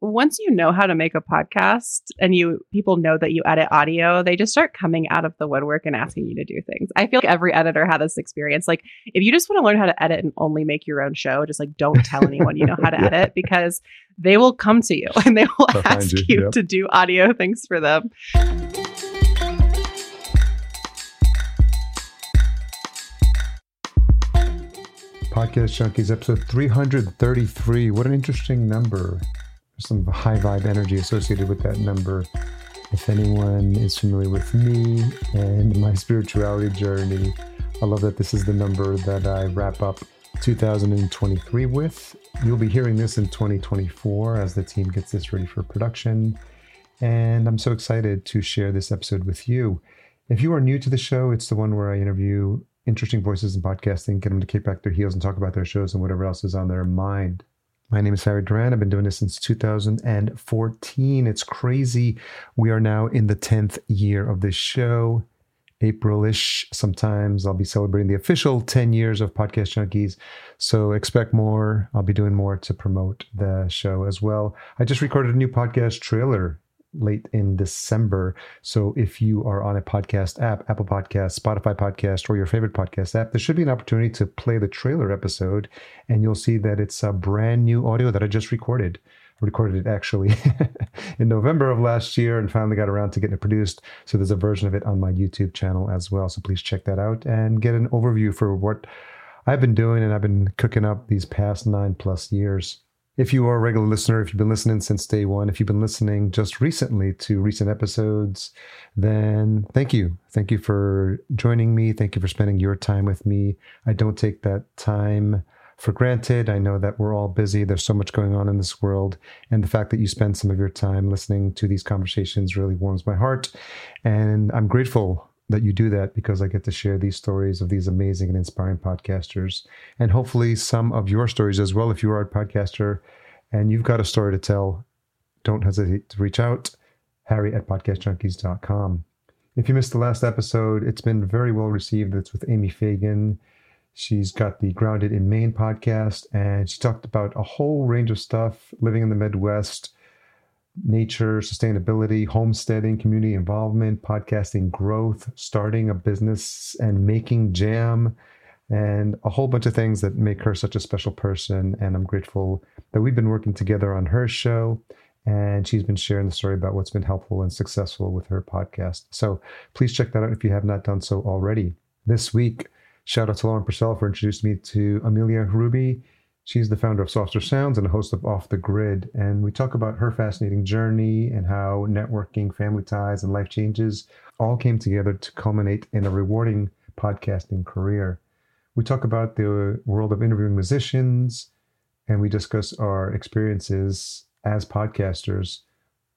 once you know how to make a podcast and you people know that you edit audio, they just start coming out of the woodwork and asking you to do things. I feel like every editor had this experience. Like if you just want to learn how to edit and only make your own show, just like don't tell anyone you know how to yeah. edit because they will come to you and they will They'll ask you, you yep. to do audio things for them. Podcast Junkies, episode 333. What an interesting number. Some high vibe energy associated with that number. If anyone is familiar with me and my spirituality journey, I love that this is the number that I wrap up 2023 with. You'll be hearing this in 2024 as the team gets this ready for production. And I'm so excited to share this episode with you. If you are new to the show, it's the one where I interview interesting voices in podcasting, get them to kick back their heels and talk about their shows and whatever else is on their mind. My name is Harry Duran. I've been doing this since 2014. It's crazy. We are now in the 10th year of this show. April-ish sometimes I'll be celebrating the official 10 years of Podcast Junkies. So expect more. I'll be doing more to promote the show as well. I just recorded a new podcast trailer late in December. So if you are on a podcast app, Apple Podcast, Spotify Podcast, or your favorite podcast app, there should be an opportunity to play the trailer episode, and you'll see that it's a brand new audio that I just recorded. Recorded it actually in November of last year and finally got around to getting it produced. So there's a version of it on my YouTube channel as well. So please check that out and get an overview for what I've been doing and I've been cooking up these past nine plus years. If you are a regular listener, if you've been listening since day one, if you've been listening just recently to recent episodes, then thank you. Thank you for joining me. Thank you for spending your time with me. I don't take that time for granted. I know that we're all busy. There's so much going on in this world. And the fact that you spend some of your time listening to these conversations really warms my heart. And I'm grateful that you do that because I get to share these stories of these amazing and inspiring podcasters and hopefully some of your stories as well. If you are a podcaster and you've got a story to tell, don't hesitate to reach out. Harry at podcastjunkies.com. If you missed the last episode, it's been very well received. It's with Amy Fagan. She's got the Grounded in Maine podcast, and she talked about a whole range of stuff living in the Midwest nature, sustainability, homesteading, community involvement, podcasting growth, starting a business, and making jam, and a whole bunch of things that make her such a special person. And I'm grateful that we've been working together on her show. And she's been sharing the story about what's been helpful and successful with her podcast. So please check that out if you have not done so already. This week, shout out to Lauren Passell for introducing me to Amelia Hruby. She's the founder of Softer Sounds and a host of Off the Grid. And we talk about her fascinating journey and how networking, family ties, and life changes all came together to culminate in a rewarding podcasting career. We talk about the world of interviewing musicians and we discuss our experiences as podcasters.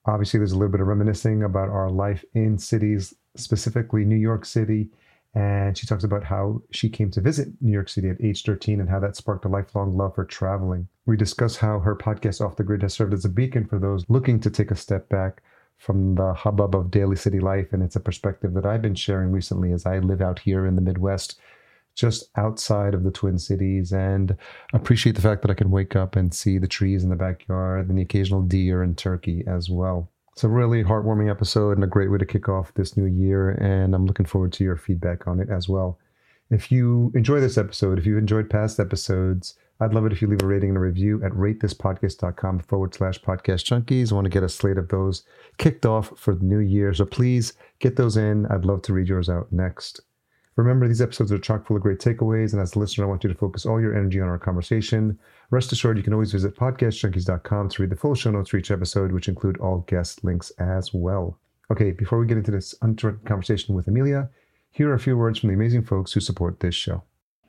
Obviously, there's a little bit of reminiscing about our life in cities, specifically New York City and she talks about how she came to visit New York City at age 13 and how that sparked a lifelong love for traveling. We discuss how her podcast Off the Grid has served as a beacon for those looking to take a step back from the hubbub of daily city life. And it's a perspective that I've been sharing recently as I live out here in the Midwest, just outside of the Twin Cities, and appreciate the fact that I can wake up and see the trees in the backyard and the occasional deer and turkey as well. It's a really heartwarming episode and a great way to kick off this new year. And I'm looking forward to your feedback on it as well. If you enjoy this episode, if you've enjoyed past episodes, I'd love it if you leave a rating and a review at ratethispodcast.com forward slash podcast junkies. I want to get a slate of those kicked off for the new year. So please get those in. I'd love to read yours out next. Remember, these episodes are chock full of great takeaways, and as a listener, I want you to focus all your energy on our conversation. Rest assured, you can always visit podcastjunkies.com to read the full show notes for each episode, which include all guest links as well. Okay, before we get into this uninterrupted conversation with Amelia, here are a few words from the amazing folks who support this show.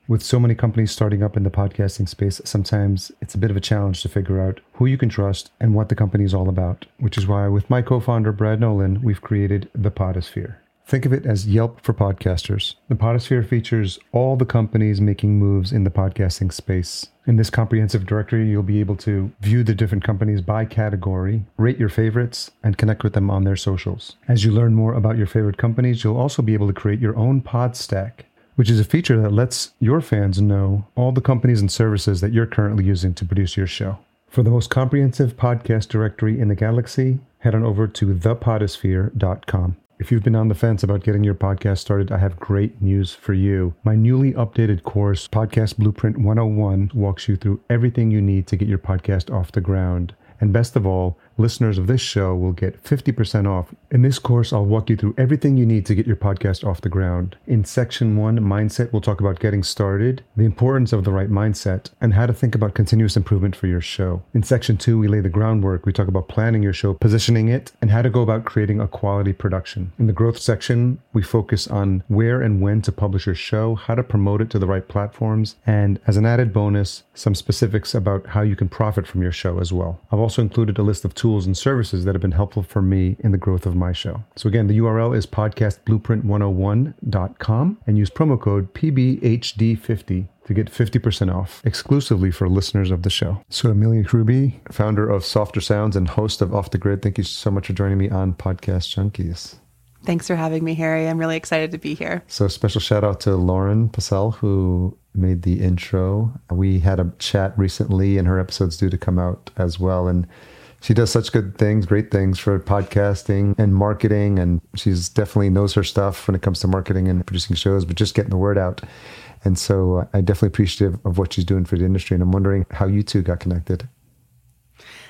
With so many companies starting up in the podcasting space, sometimes it's a bit of a challenge to figure out who you can trust and what the company is all about, which is why, with my co founder, Brad Nolan, we've created the Podosphere. Think of it as Yelp for podcasters. The Podosphere features all the companies making moves in the podcasting space. In this comprehensive directory, you'll be able to view the different companies by category, rate your favorites, and connect with them on their socials. As you learn more about your favorite companies, you'll also be able to create your own pod stack, which is a feature that lets your fans know all the companies and services that you're currently using to produce your show. For the most comprehensive podcast directory in the galaxy, head on over to thepodosphere.com. If you've been on the fence about getting your podcast started, I have great news for you. My newly updated course, Podcast Blueprint 101, walks you through everything you need to get your podcast off the ground. And best of all, listeners of this show will get 50% off. In this course, I'll walk you through everything you need to get your podcast off the ground. In section one, mindset, we'll talk about getting started, the importance of the right mindset, and how to think about continuous improvement for your show. In section two, we lay the groundwork. We talk about planning your show, positioning it, and how to go about creating a quality production. In the growth section, we focus on where and when to publish your show, how to promote it to the right platforms, and as an added bonus, some specifics about how you can profit from your show as well. I've also included a list of tools and services that have been helpful for me in the growth of my show. So again, the URL is podcastblueprint101.com and use promo code PBHD50 to get 50% off exclusively for listeners of the show. So Amelia Hruby, founder of Softer Sounds and host of Off the Grid, thank you so much for joining me on Podcast Junkies. Thanks for having me, Harry. I'm really excited to be here. So special shout out to Lauren Passell who made the intro. We had a chat recently and her episode's due to come out as well and she does such good things, great things for podcasting and marketing. And she's definitely knows her stuff when it comes to marketing and producing shows, but just getting the word out. And so uh, I definitely appreciative of what she's doing for the industry. And I'm wondering how you two got connected.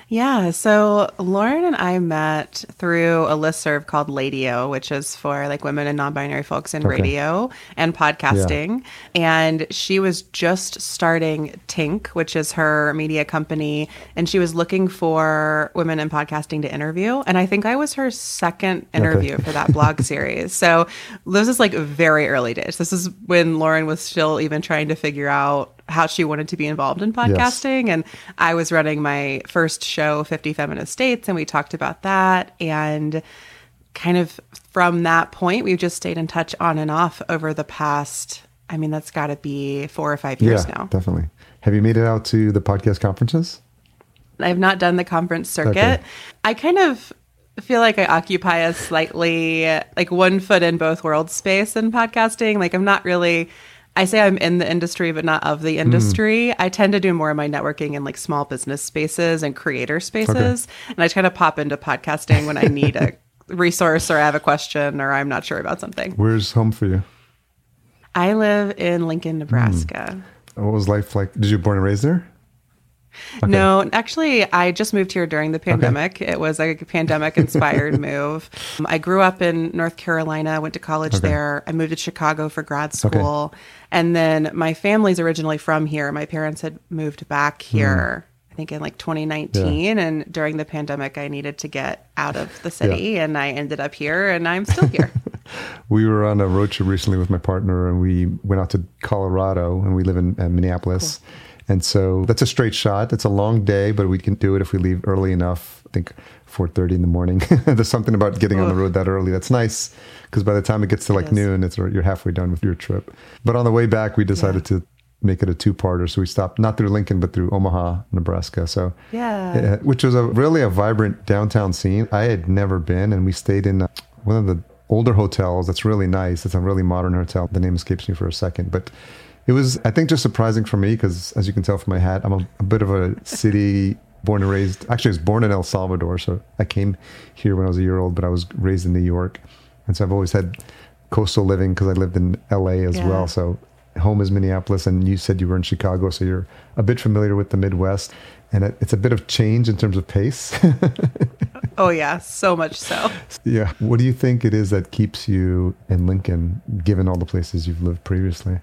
Yeah. So Lauren and I met through a listserv called Ladio, which is for like women and non binary folks in okay. radio and podcasting. Yeah. And she was just starting Tink, which is her media company. And she was looking for women in podcasting to interview. And I think I was her second interview okay. for that blog series. So this is like very early days. This is when Lauren was still even trying to figure out how she wanted to be involved in podcasting. Yes. And I was running my first show, 50 Feminist States, and we talked about that. And kind of from that point, we've just stayed in touch on and off over the past, I mean, that's got to be four or five years yeah, now. Definitely. Have you made it out to the podcast conferences? I've not done the conference circuit. Okay. I kind of feel like I occupy a slightly like one foot in both worlds space in podcasting. Like I'm not really I say I'm in the industry, but not of the industry. Mm. I tend to do more of my networking in like small business spaces and creator spaces. Okay. And I kind of pop into podcasting when I need a resource or I have a question or I'm not sure about something. Where's home for you? I live in Lincoln, Nebraska. Mm. What was life like? Did you born and raised there? Okay. No, actually, I just moved here during the pandemic. Okay. It was like a pandemic inspired move. I grew up in North Carolina, went to college okay. there. I moved to Chicago for grad school. And then my family's originally from here. My parents had moved back hmm. here. Mm. I think in like 2019 yeah. and during the pandemic I needed to get out of the city yeah. and I ended up here and I'm still here. we were on a road trip recently with my partner and we went out to Colorado and we live in uh, Minneapolis. Cool and so that's a straight shot. It's a long day, but we can do it if we leave early enough. I think 4:30 in the morning. There's something about getting on the road that early that's nice because by the time it gets to like it noon, it's you're halfway done with your trip. But on the way back, we decided yeah. to make it a two-parter. So we stopped not through Lincoln, but through Omaha, Nebraska. So yeah, which was a really a vibrant downtown scene. I had never been, and we stayed in uh, one of the older hotels. That's really nice. It's a really modern hotel. The name escapes me for a second, but it was, I think, just surprising for me because, as you can tell from my hat, I'm a, a bit of a city born and raised. Actually, I was born in El Salvador, so I came here when I was a year old, but I was raised in New York, and so I've always had coastal living because I lived in L.A. as yeah. well. So home is Minneapolis, and you said you were in Chicago, so you're a bit familiar with the Midwest, and it's a bit of change in terms of pace. oh yeah, so much so. Yeah. What do you think it is that keeps you in Lincoln, given all the places you've lived previously?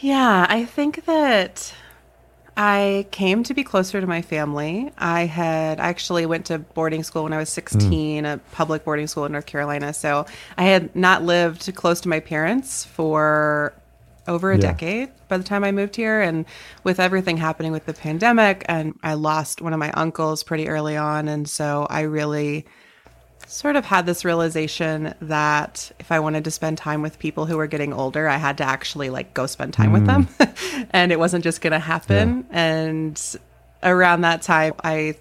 Yeah, I think that I came to be closer to my family. I had actually went to boarding school when I was 16, mm. a public boarding school in North Carolina. So I had not lived close to my parents for over a yeah. decade by the time I moved here. And with everything happening with the pandemic, and I lost one of my uncles pretty early on. And so I really sort of had this realization that if I wanted to spend time with people who were getting older, I had to actually like go spend time mm. with them. and it wasn't just going to happen. Yeah. And around that time, I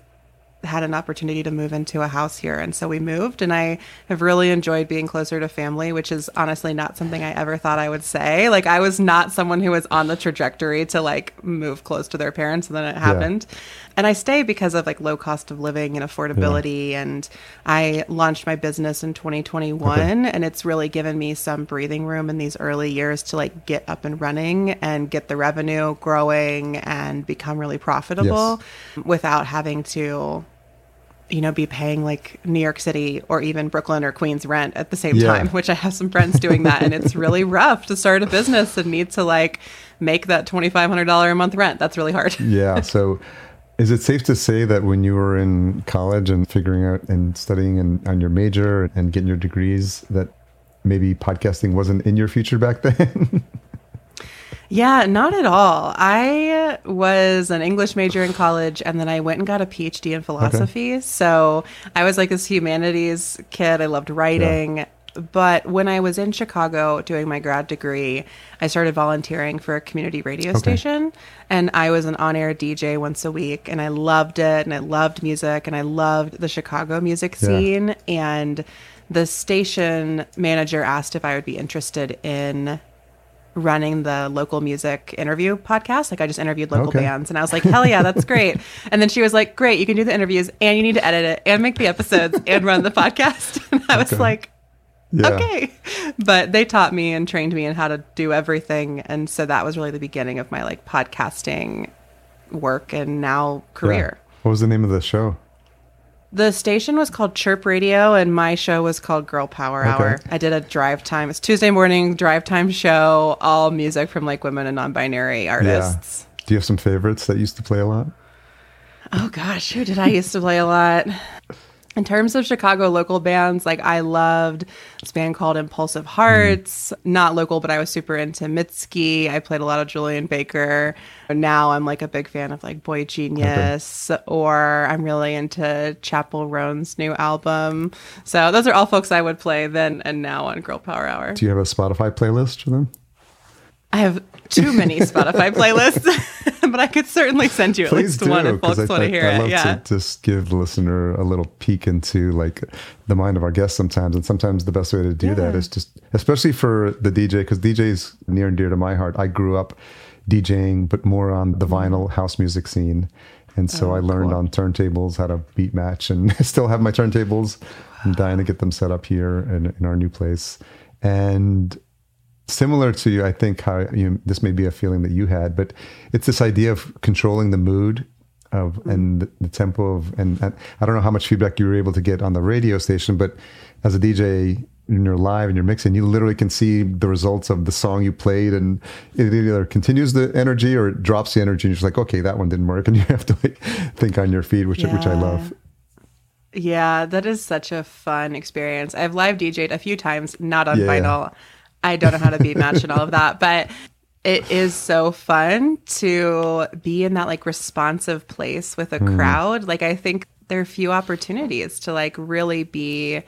had an opportunity to move into a house here. And so we moved, and I have really enjoyed being closer to family, which is honestly not something I ever thought I would say. Like, I was not someone who was on the trajectory to like move close to their parents, and then it happened. Yeah. And I stay because of like low cost of living and affordability. Yeah. And I launched my business in 2021, okay. and it's really given me some breathing room in these early years to like get up and running and get the revenue growing and become really profitable yes. without having to you know, be paying like New York City or even Brooklyn or Queens rent at the same yeah. time, which I have some friends doing that. and it's really rough to start a business and need to like make that $2,500 a month rent. That's really hard. yeah. So is it safe to say that when you were in college and figuring out and studying and on your major and getting your degrees, that maybe podcasting wasn't in your future back then? Yeah, not at all. I was an English major in college and then I went and got a PhD in philosophy. Okay. So I was like this humanities kid. I loved writing. Yeah. But when I was in Chicago doing my grad degree, I started volunteering for a community radio okay. station. And I was an on air DJ once a week. And I loved it. And I loved music. And I loved the Chicago music scene. Yeah. And the station manager asked if I would be interested in running the local music interview podcast. Like I just interviewed local okay. bands and I was like, hell yeah, that's great. and then she was like, great, you can do the interviews and you need to edit it and make the episodes and run the podcast. And I was okay. like, yeah. okay. But they taught me and trained me in how to do everything. And so that was really the beginning of my like podcasting work and now career. Yeah. What was the name of the show? The station was called Chirp Radio, and my show was called Girl Power okay. Hour. I did a drive time. It's Tuesday morning drive time show, all music from like women and non-binary artists. Yeah. Do you have some favorites that used to play a lot? Oh gosh, who did I used to play a lot? in terms of Chicago local bands, like I loved this band called Impulsive Hearts. Mm. Not local, but I was super into Mitski. I played a lot of Julien Baker. Now I'm like a big fan of like boygenius, okay. or I'm really into Chappell Roan's new album. So those are all folks I would play then and now on Girl Power Hour. Do you have a Spotify playlist for them? I have too many Spotify playlists, but I could certainly send you at Please least do, one if folks want to hear I it. love yeah. to just give the listener a little peek into like the mind of our guests sometimes, and sometimes the best way to do yeah. that is just, especially for the DJ, because DJ is near and dear to my heart. I grew up DJing, but more on the mm-hmm. vinyl house music scene. And so oh, I learned cool. on turntables how to beat match and still have my turntables. I'm dying to get them set up here in, in our new place. And similar to you, I think how you this may be a feeling that you had, but it's this idea of controlling the mood of mm-hmm. and the, tempo of and, and, I don't know how much feedback you were able to get on the radio station, but as a DJ when you're live and you're mixing, you literally can see the results of the song you played, and it either continues the energy or it drops the energy. And you're just like, okay, that one didn't work, and you have to like think on your feet, which yeah. which I love. Yeah, that is such a fun experience. I've live DJed a few times, not on yeah. vinyl. I don't know how to beat match and all of that, but it is so fun to be in that like responsive place with a mm. crowd. Like I think there are few opportunities to like really be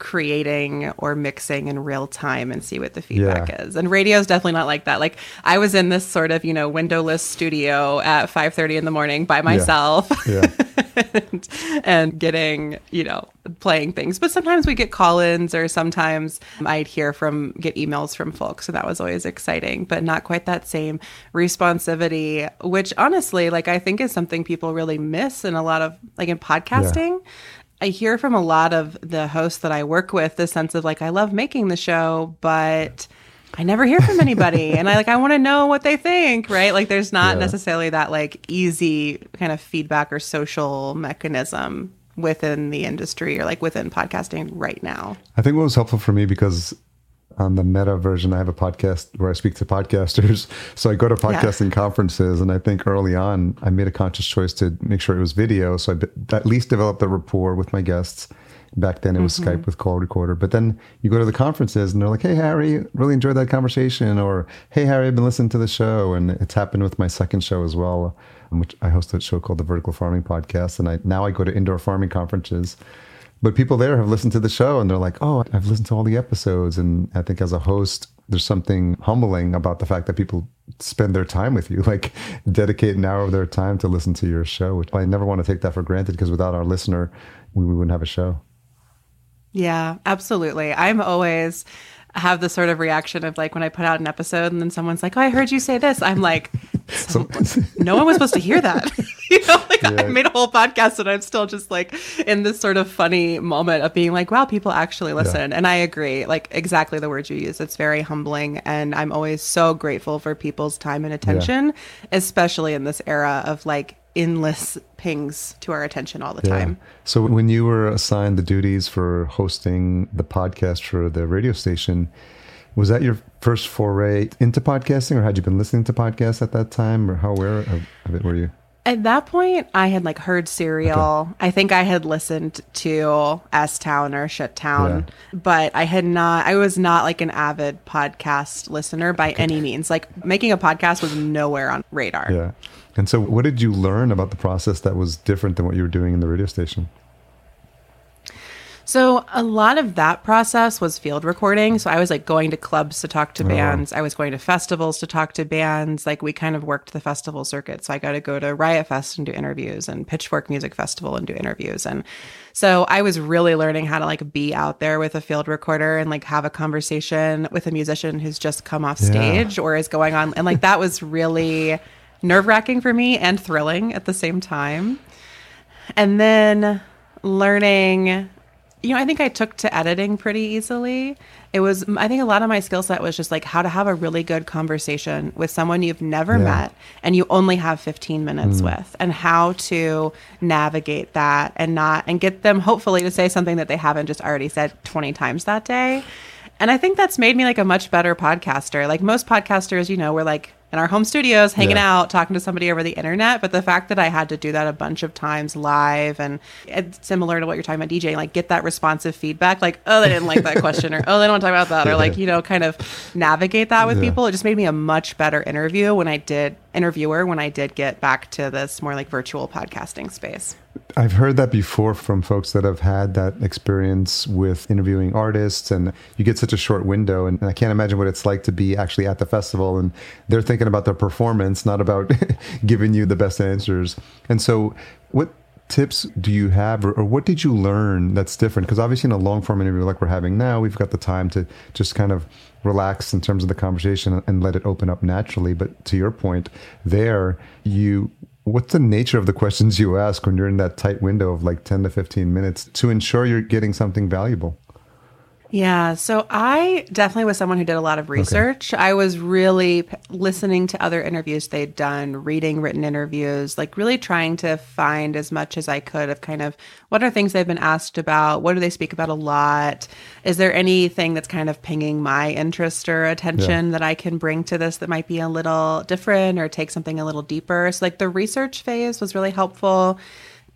creating or mixing in real time and see what the feedback yeah. is. And radio is definitely not like that. Like I was in this sort of, you know, windowless studio at 5:30 in the morning by myself. Yeah. yeah. and, and, getting, you know, playing things. But sometimes we get call-ins or sometimes I'd hear from get emails from folks, so that was always exciting, but not quite that same responsivity, which honestly, like I think is something people really miss in a lot of like in podcasting. I hear from a lot of the hosts that I work with the sense of like I love making the show, but I never hear from anybody and I like I want to know what they think, right? Like there's not yeah. necessarily that like easy kind of feedback or social mechanism within the industry or like within podcasting right now. I think what was helpful for me because on the meta version, I have a podcast where I speak to podcasters. So I go to podcasting yeah. conferences, and I think early on, I made a conscious choice to make sure it was video. So I at least developed a rapport with my guests. Back then, it was mm-hmm. Skype with call recorder. But then you go to the conferences, and they're like, "Hey, Harry, really enjoyed that conversation," or "Hey, Harry, I've been listening to the show." And it's happened with my second show as well, which I host a show called the Vertical Farming Podcast. And I now I go to indoor farming conferences But people there have listened to the show and they're like, oh, I've listened to all the episodes. And I think as a host, there's something humbling about the fact that people spend their time with you, like dedicate an hour of their time to listen to your show, which I never want to take that for granted because without our listener, we, we wouldn't have a show. Yeah, absolutely. I'm always have the sort of reaction of like when I put out an episode and then someone's like, "Oh, I heard you say this." I'm like, "No one was supposed to hear that." you know, like yeah. I made a whole podcast and I'm still just like in this sort of funny moment of being like, "Wow, people actually listen." Yeah. And I agree, like exactly the words you use. It's very humbling, and I'm always so grateful for people's time and attention, yeah. especially in this era of like endless pings to our attention all the yeah. time. So when you were assigned the duties for hosting the podcast for the radio station, was that your first foray into podcasting or had you been listening to podcasts at that time or how aware of, it were you? At that point, I had like heard Serial. Okay. I think I had listened to S Town or Shut Town, yeah. but I had not, I was not like an avid podcast listener by okay. any means. Like making a podcast was nowhere on radar. Yeah. And so, what did you learn about the process that was different than what you were doing in the radio station? So a lot of that process was field recording. So I was like going to clubs to talk to oh. bands. I was going to festivals to talk to bands. Like we kind of worked the festival circuit. So I got to go to Riot Fest and do interviews and Pitchfork Music Festival and do interviews. And so I was really learning how to like be out there with a field recorder and like have a conversation with a musician who's just come off stage or is going on. And like that was really nerve wracking for me and thrilling at the same time. And then learning, you know, I think I took to editing pretty easily. It was, I think a lot of my skill set was just like how to have a really good conversation with someone you've never yeah. met and you only have 15 minutes mm. with, and how to navigate that and not, and get them hopefully to say something that they haven't just already said 20 times that day. And I think that's made me like a much better podcaster. Like most podcasters, you know, we're like, in our home studios, hanging yeah. out, talking to somebody over the internet. But the fact that I had to do that a bunch of times live and it's similar to what you're talking about, DJ, like get that responsive feedback, like, oh, they didn't like that question, or oh, they don't want to talk about that, or like, you know, kind of navigate that with yeah. people. It just made me a much better interview when I did interviewer when I did get back to this more like virtual podcasting space. I've heard that before from folks that have had that experience with interviewing artists, and you get such a short window. And I can't imagine what it's like to be actually at the festival and they're thinking about their performance, not about giving you the best answers. And so, what tips do you have, or, or what did you learn that's different? Because obviously, in a long form interview like we're having now, we've got the time to just kind of relax in terms of the conversation and let it open up naturally. But to your point, there, you what's the nature of the questions you ask when you're in that tight window of like 10 to 15 minutes to ensure you're getting something valuable? Yeah. So I definitely was someone who did a lot of research. Okay. I was really p- listening to other interviews they'd done, reading written interviews, like really trying to find as much as I could of kind of what are things they've been asked about? What do they speak about a lot? Is there anything that's kind of pinging my interest or attention yeah. that I can bring to this that might be a little different or take something a little deeper? So, like the research phase was really helpful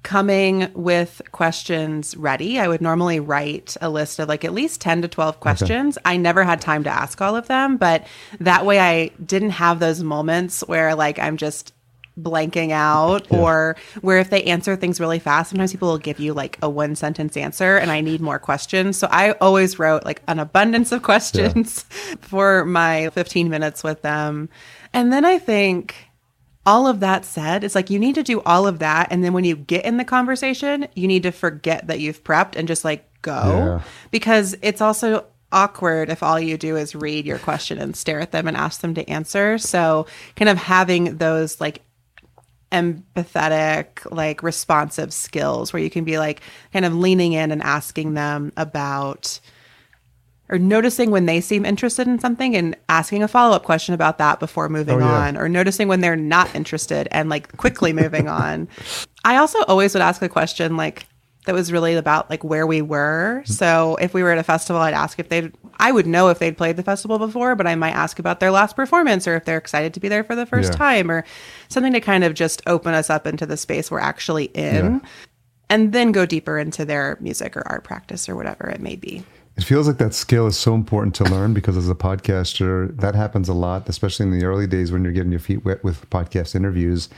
coming with questions ready. I would normally write a list of like at least 10 to 12 questions. Okay. I never had time to ask all of them, but that way I didn't have those moments where like I'm just blanking out yeah. or where if they answer things really fast sometimes people will give you like a one sentence answer and i need more questions so i always wrote like an abundance of questions yeah. for my 15 minutes with them and then i think all of that said, it's like you need to do all of that. And then when you get in the conversation, you need to forget that you've prepped and just like go yeah. because it's also awkward if all you do is read your question and stare at them and ask them to answer. So, kind of having those like empathetic, like responsive skills where you can be like kind of leaning in and asking them about or noticing when they seem interested in something and asking a follow-up question about that before moving oh, yeah. on or noticing when they're not interested and like quickly moving on i also always would ask a question like that was really about like where we were so if we were at a festival i'd ask if they'd i would know if they'd played the festival before but i might ask about their last performance or if they're excited to be there for the first yeah. time or something to kind of just open us up into the space we're actually in yeah. and then go deeper into their music or art practice or whatever it may be it feels like that skill is so important to learn because as a podcaster, that happens a lot, especially in the early days when you're getting your feet wet with podcast interviews.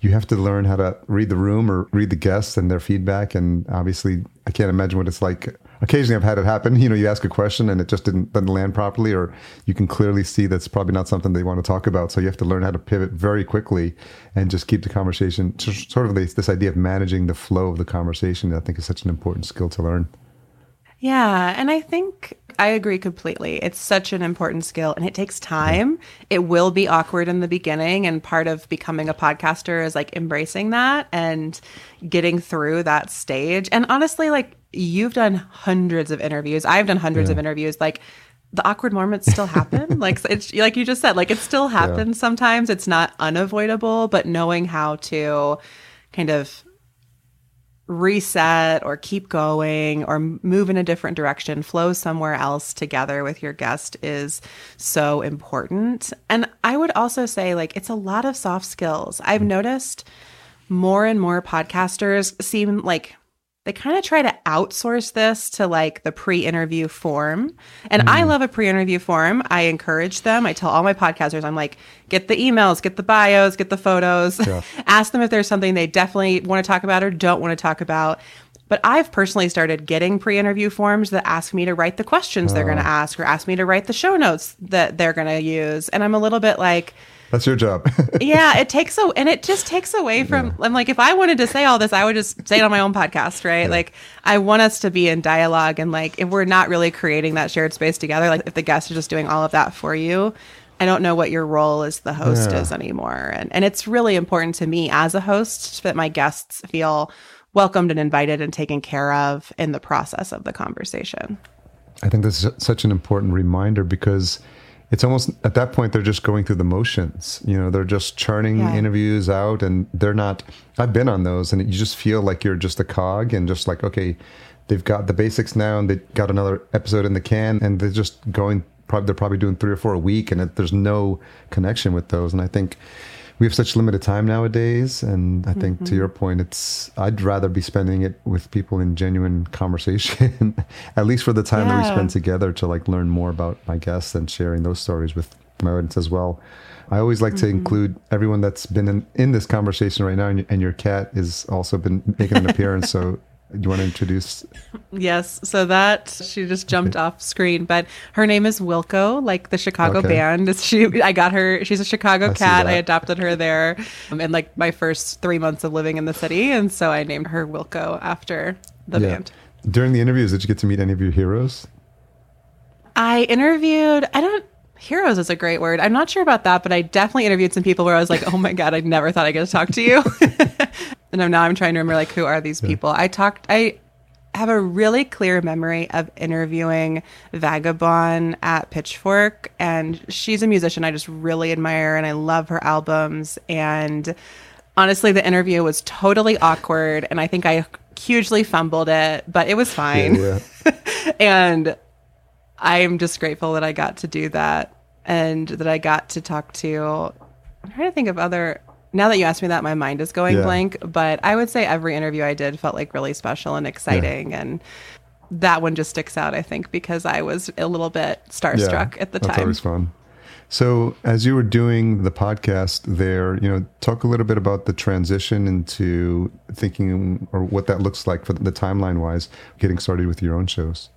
You have to learn how to read the room or read the guests and their feedback. And obviously, I can't imagine what it's like. Occasionally, I've had it happen. You know, you ask a question and it just didn't, didn't land properly, or you can clearly see that's probably not something they want to talk about. So you have to learn how to pivot very quickly and just keep the conversation. Sort of this, this idea of managing the flow of the conversation. I think is such an important skill to learn. Yeah, and I think I agree completely. It's such an important skill and it takes time. It will be awkward in the beginning and part of becoming a podcaster is like embracing that and getting through that stage. And honestly, like you've done hundreds of interviews. I've done hundreds yeah. of interviews like the awkward moments still happen. like it's like you just said, like it still happens yeah. sometimes. It's not unavoidable, but knowing how to kind of reset or keep going or move in a different direction, flow somewhere else together with your guest is so important. And I would also say, like, it's a lot of soft skills. I've mm. noticed more and more podcasters seem like they kind of try to outsource this to like the pre-interview form. And mm. I love a pre-interview form. I encourage them. I tell all my podcasters, I'm like, get the emails, get the bios, get the photos, yeah. ask them if there's something they definitely want to talk about or don't want to talk about. But I've personally started getting pre interview forms that ask me to write the questions they're going to oh. ask or ask me to write the show notes that they're going to use. And I'm a little bit like, that's your job. yeah, it takes so and it just takes away from yeah. I'm like if I wanted to say all this, I would just say it on my own podcast, right? Yeah. Like I want us to be in dialogue and like if we're not really creating that shared space together, like if the guests are just doing all of that for you, I don't know what your role as the host yeah. is anymore. And and it's really important to me as a host that my guests feel welcomed and invited and taken care of in the process of the conversation. I think this is such an important reminder because it's almost at that point they're just going through the motions you know they're just churning yeah. interviews out and they're not i've been on those and you just feel like you're just a cog and just like okay they've got the basics now and they got another episode in the can and they're just going probably they're probably doing three or four a week and it, there's no connection with those and i think we have such limited time nowadays and i think mm-hmm. to your point it's i'd rather be spending it with people in genuine conversation at least for the time yeah. that we spend together to like learn more about my guests and sharing those stories with my audience as well i always like mm-hmm. to include everyone that's been in, in this conversation right now and, and your cat has also been making an appearance so you want to introduce? Yes. So that she just jumped okay. off screen, but her name is Wilco, like the Chicago okay. band. She, I got her. She's a Chicago I cat. I adopted her there um, in like my first three months of living in the city, and so I named her Wilco after the yeah. band. During the interviews, did you get to meet any of your heroes? I interviewed. I don't heroes is a great word. I'm not sure about that, but I definitely interviewed some people where I was like, oh my God, I never thought I'd get to talk to you. and now I'm trying to remember like who are these people. I talked I have a really clear memory of interviewing Vagabon at Pitchfork and she's a musician I just really admire and I love her albums and honestly the interview was totally awkward and I think I hugely fumbled it, but it was fine. Yeah, yeah. and I'm just grateful that I got to do that and that I got to talk to I'm trying to think of other now that you asked me that, my mind is going yeah. blank. But I would say every interview I did felt like really special and exciting. Yeah. And that one just sticks out, I think, because I was a little bit starstruck yeah, at the that's time. always fun. So, as you were doing the podcast there, you know, talk a little bit about the transition into thinking or what that looks like for the timeline wise, getting started with your own shows.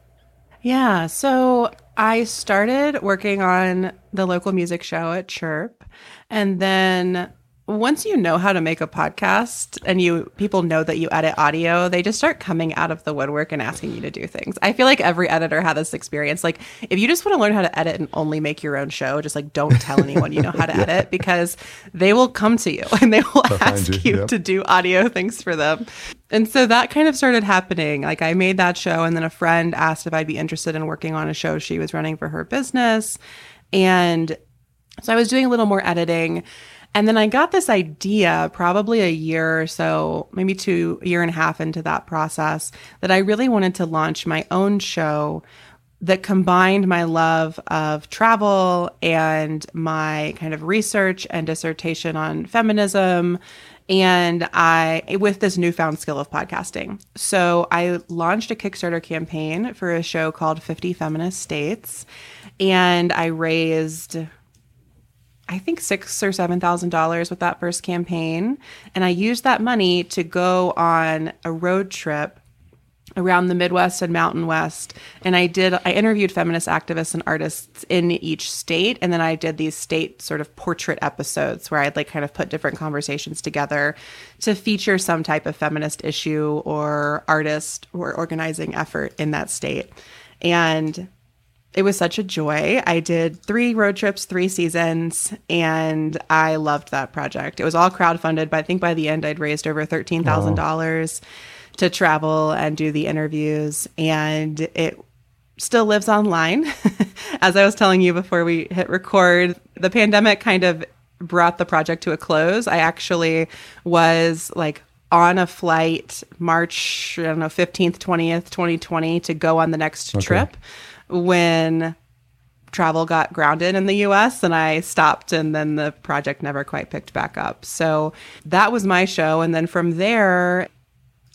Yeah. So, I started working on the local music show at Chirp. And then once you know how to make a podcast and you people know that you edit audio, they just start coming out of the woodwork and asking you to do things. I feel like every editor had this experience. Like if you just want to learn how to edit and only make your own show, just like don't tell anyone you know how to yeah. edit because they will come to you and they will They'll ask you, you yep. to do audio things for them. And so that kind of started happening. Like I made that show and then a friend asked if I'd be interested in working on a show she was running for her business. And so I was doing a little more editing and then I got this idea probably a year or so, maybe two, year and a half into that process, that I really wanted to launch my own show that combined my love of travel and my kind of research and dissertation on feminism and I with this newfound skill of podcasting. So I launched a Kickstarter campaign for a show called 50 Feminist States and I raised I think six or seven thousand dollars with that first campaign, and I used that money to go on a road trip around the Midwest and Mountain West. And I did, I interviewed feminist activists and artists in each state. And then I did these state sort of portrait episodes where I'd like kind of put different conversations together to feature some type of feminist issue or artist or organizing effort in that state. And it was such a joy. I did three road trips, three seasons, and I loved that project. It was all crowdfunded, but I think by the end I'd raised over $13,000 to travel and do the interviews. And it still lives online. As I was telling you before we hit record, the pandemic kind of brought the project to a close. I actually was like on a flight March, I don't know, 15th, 20th, 2020 to go on the next Okay. trip when travel got grounded in the US and I stopped and then the project never quite picked back up. So that was my show and then from there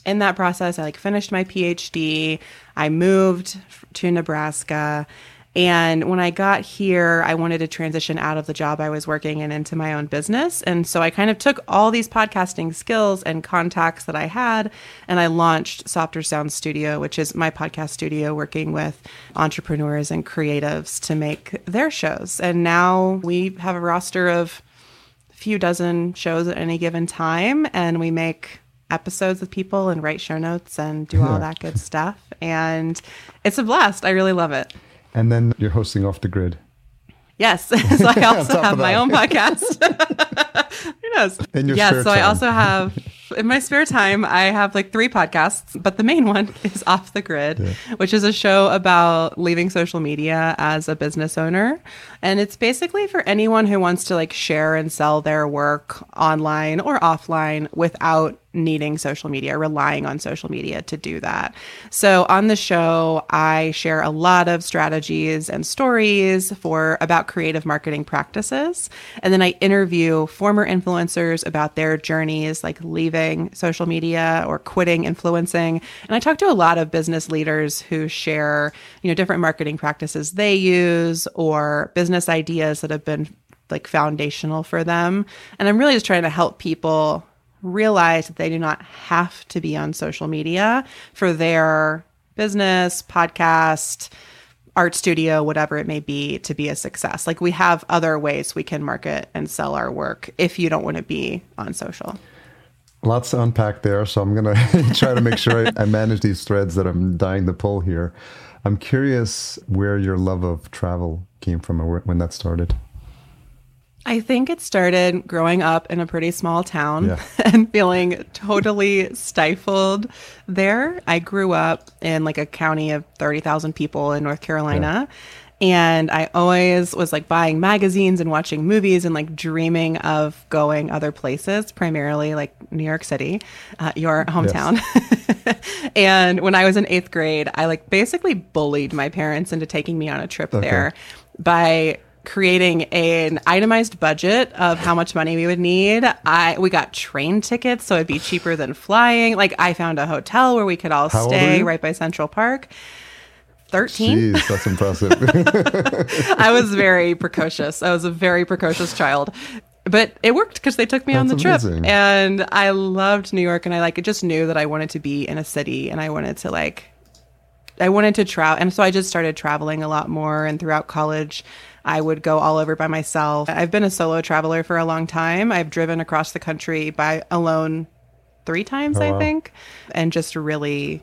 in that process I like finished my PhD. I moved to Nebraska and when I got here, I wanted to transition out of the job I was working in into my own business. And so I kind of took all these podcasting skills and contacts that I had, and I launched Softer Sound Studio, which is my podcast studio working with entrepreneurs and creatives to make their shows. And now we have a roster of a few dozen shows at any given time, and we make episodes with people and write show notes and do all that good stuff. And it's a blast. I really love it. And then you're hosting off the grid. Yes. so I also have my own podcast. Who knows? In your yeah. So I also have in my spare time, I have like three podcasts, but the main one is Off the Grid, which is a show about leaving social media as a business owner. And it's basically for anyone who wants to like share and sell their work online or offline without needing social media, relying on social media to do that. So on the show, I share a lot of strategies and stories for about creative marketing practices. And then I interview former influencers about their journeys, like leaving social media or quitting influencing. And I talk to a lot of business leaders who share, you know, different marketing practices they use or business ideas that have been like foundational for them. And I'm really just trying to help people realize that they do not have to be on social media for their business, podcast, art studio, whatever it may be, to be a success. Like we have other ways we can market and sell our work if you don't want to be on social. Lots to unpack there, so I'm going to try to make sure I, I manage these threads that I'm dying to pull here. I'm curious where your love of travel came from or when that started. I think it started growing up in a pretty small town Yeah. and feeling totally stifled there. I grew up in like a county of 30,000 people in North Carolina. And I always was like buying magazines and watching movies and like dreaming of going other places, primarily like New York City, uh, your hometown. and when I was in eighth grade, I like basically bullied my parents into taking me on a trip there by creating an itemized budget of how much money we would need. I we got train tickets so it'd be cheaper than flying. Like I found a hotel where we could all How stay right by Central Park. 13. Jeez, that's impressive. I was very precocious. I was a very precocious child. But it worked because they took me on the trip. amazing. And I loved New York and I like just knew that I wanted to be in a city and I wanted to like I wanted to travel and so I just started traveling a lot more and throughout college I would go all over by myself. I've been a solo traveler for a long time. I've driven across the country by alone 3 times oh, I wow. think and just really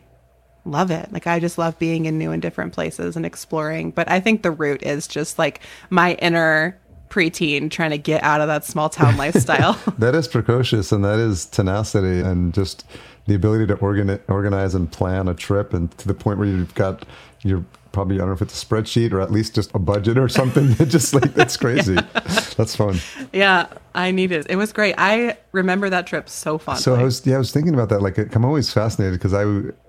love it. Like I just love being in new and different places and exploring. But I think the root is just like my inner preteen trying to get out of that small town lifestyle. that is precocious and that is tenacity and just the ability to organi- organize and plan a trip and to the point where you've got your probably I don't know if it's a spreadsheet or at least just a budget or something. just like that's crazy. That's fun. yeah, I needed. It It was great. I remember that trip so fondly. So I was yeah I was thinking about that. Like I'm always fascinated because I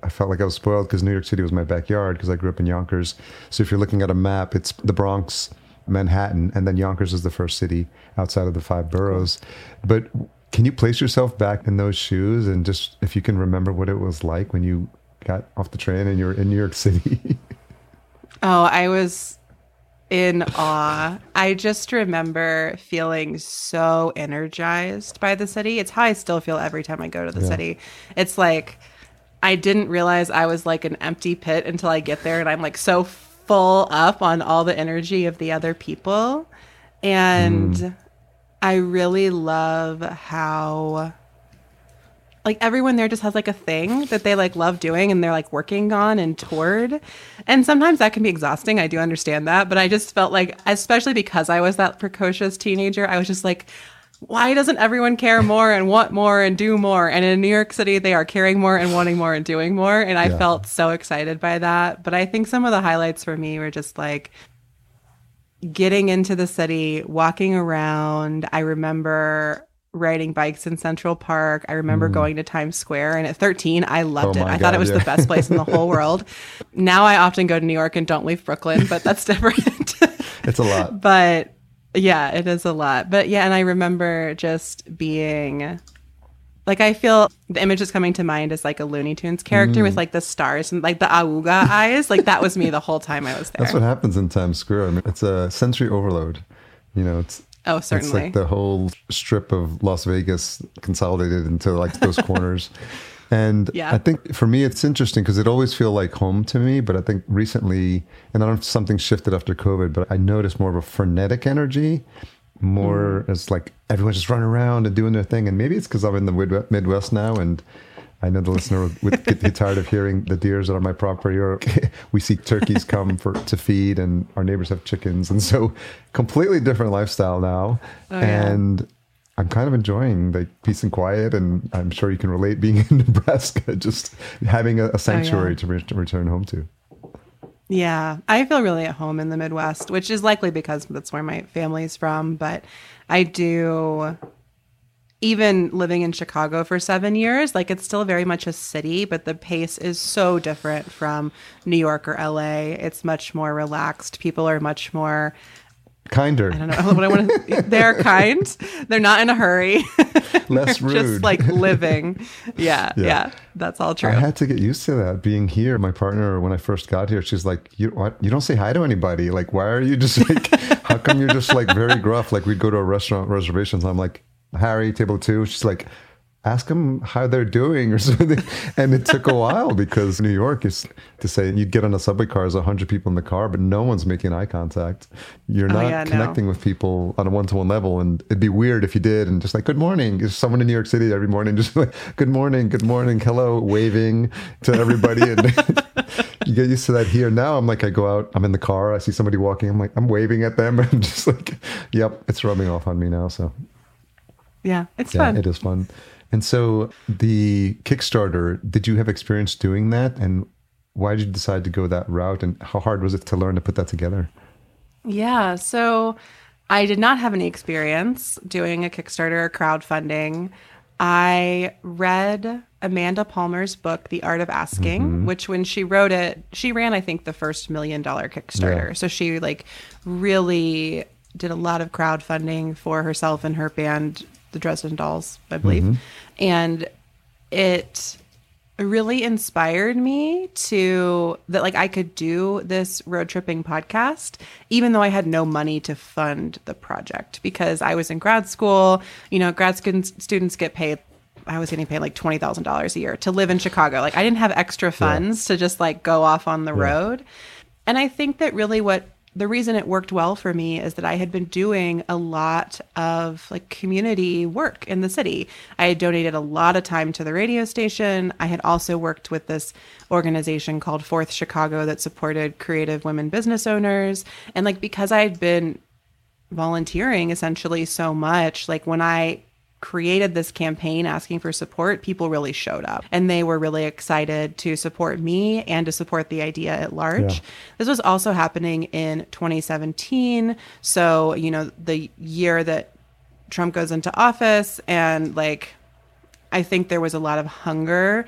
I felt like I was spoiled because New York City was my backyard because I grew up in Yonkers. So if you're looking at a map, it's the Bronx, Manhattan, and then Yonkers is the first city outside of the five boroughs. But can you place yourself back in those shoes and just if you can remember what it was like when you got off the train and you were in New York City? Oh, I was in awe. I just remember feeling so energized by the city. It's how I still feel every time I go to the Yeah. city. It's like I didn't realize I was like an empty pit until I get there and I'm like so full up on all the energy of the other people. And mm. I really love how like everyone there just has like a thing that they like love doing and they're like working on and toward. And sometimes that can be exhausting. I do understand that, but I just felt like especially because I was that precocious teenager, I was just like why doesn't everyone care more and want more and do more? And in New York City, they are caring more and wanting more and doing more. And I yeah. felt so excited by that. But I think some of the highlights for me were just like getting into the city, walking around. I remember riding bikes in Central Park. I remember mm. going to Times Square. And at 13, I loved oh it. I God, thought it was yeah. the best place in the whole world. Now I often go to New York and don't leave Brooklyn, but that's different. it's a lot. But yeah, it is a lot. But yeah, and I remember just being like I feel the image that's coming to mind is like a Looney Tunes character mm. with like the stars and like the auga eyes. Like that was me the whole time I was there. That's what happens in Times Square. I mean, it's a sensory overload. You know, it's oh certainly it's like the whole strip of Las Vegas consolidated into like those corners. And yeah. I think for me, it's interesting because it always feel like home to me. But I think recently, and I don't know if something shifted after COVID, but I noticed more of a frenetic energy, more mm. as like everyone's just running around and doing their thing. And maybe it's because I'm in the Midwest now and I know the listener would get tired of hearing the deers that are my property, or we see turkeys come for to feed, and our neighbors have chickens, and so completely different lifestyle now. Oh, and I'm kind of enjoying the peace and quiet, and I'm sure you can relate being in Nebraska, just having a, a sanctuary oh, yeah. to, re- to return home to. Yeah, I feel really at home in the Midwest, which is likely because that's where my family's from. But I do, even living in Chicago for seven years, like it's still very much a city, but the pace is so different from New York or LA. It's much more relaxed. People are much more kinder. I don't know what I want to. They're kind. They're not in a hurry. Less rude. Just like living. Yeah, yeah, yeah, That's all true. I had to get used to that. Being here, my partner, when I first got here, she's like, "You what? You don't say hi to anybody. Like, why are you just like? how come you're just like very gruff? Like, we'd go to a restaurant reservations. I'm like, Harry, table two. She's like, ask them how they're doing or something. And it took a while because New York is to say you'd get on a subway car, there's 100 people in the car, but no one's making eye contact. You're oh, not yeah, connecting no. with people on a one to one level. And it'd be weird if you did and just like, good morning. There's someone in New York City every morning, just like, good morning, good morning, hello, waving to everybody. and you get used to that here. Now I'm like, I go out, I'm in the car, I see somebody walking, I'm like, I'm waving at them. I'm just like, yep, it's rubbing off on me now. So yeah, it's yeah, fun. It is fun. And so the Kickstarter, did you have experience doing that? And why did you decide to go that route? And how hard was it to learn to put that together? Yeah. So I did not have any experience doing a Kickstarter or crowdfunding. I read Amanda Palmer's book, The Art of Asking, mm-hmm. which when she wrote it, she ran, I think, the first million dollar Kickstarter. Yeah. So she like really did a lot of crowdfunding for herself and her band the Dresden Dolls, I believe. Mm-hmm. And it really inspired me to that like I could do this road tripping podcast even though I had no money to fund the project because I was in grad school, you know, grad students get paid I was getting paid like $20,000 a year to live in Chicago. Like I didn't have extra funds yeah. to just like go off on the yeah. road. And I think that really what the reason it worked well for me is that I had been doing a lot of like community work in the city. I had donated a lot of time to the radio station. I had also worked with this organization called Forth Chicago that supported creative women business owners. And like because I had been volunteering essentially so much, like when I created this campaign asking for support, people really showed up and they were really excited to support me and to support the idea at large. Yeah. This was also happening in 2017. So, you know, the year that Trump goes into office and like I think there was a lot of hunger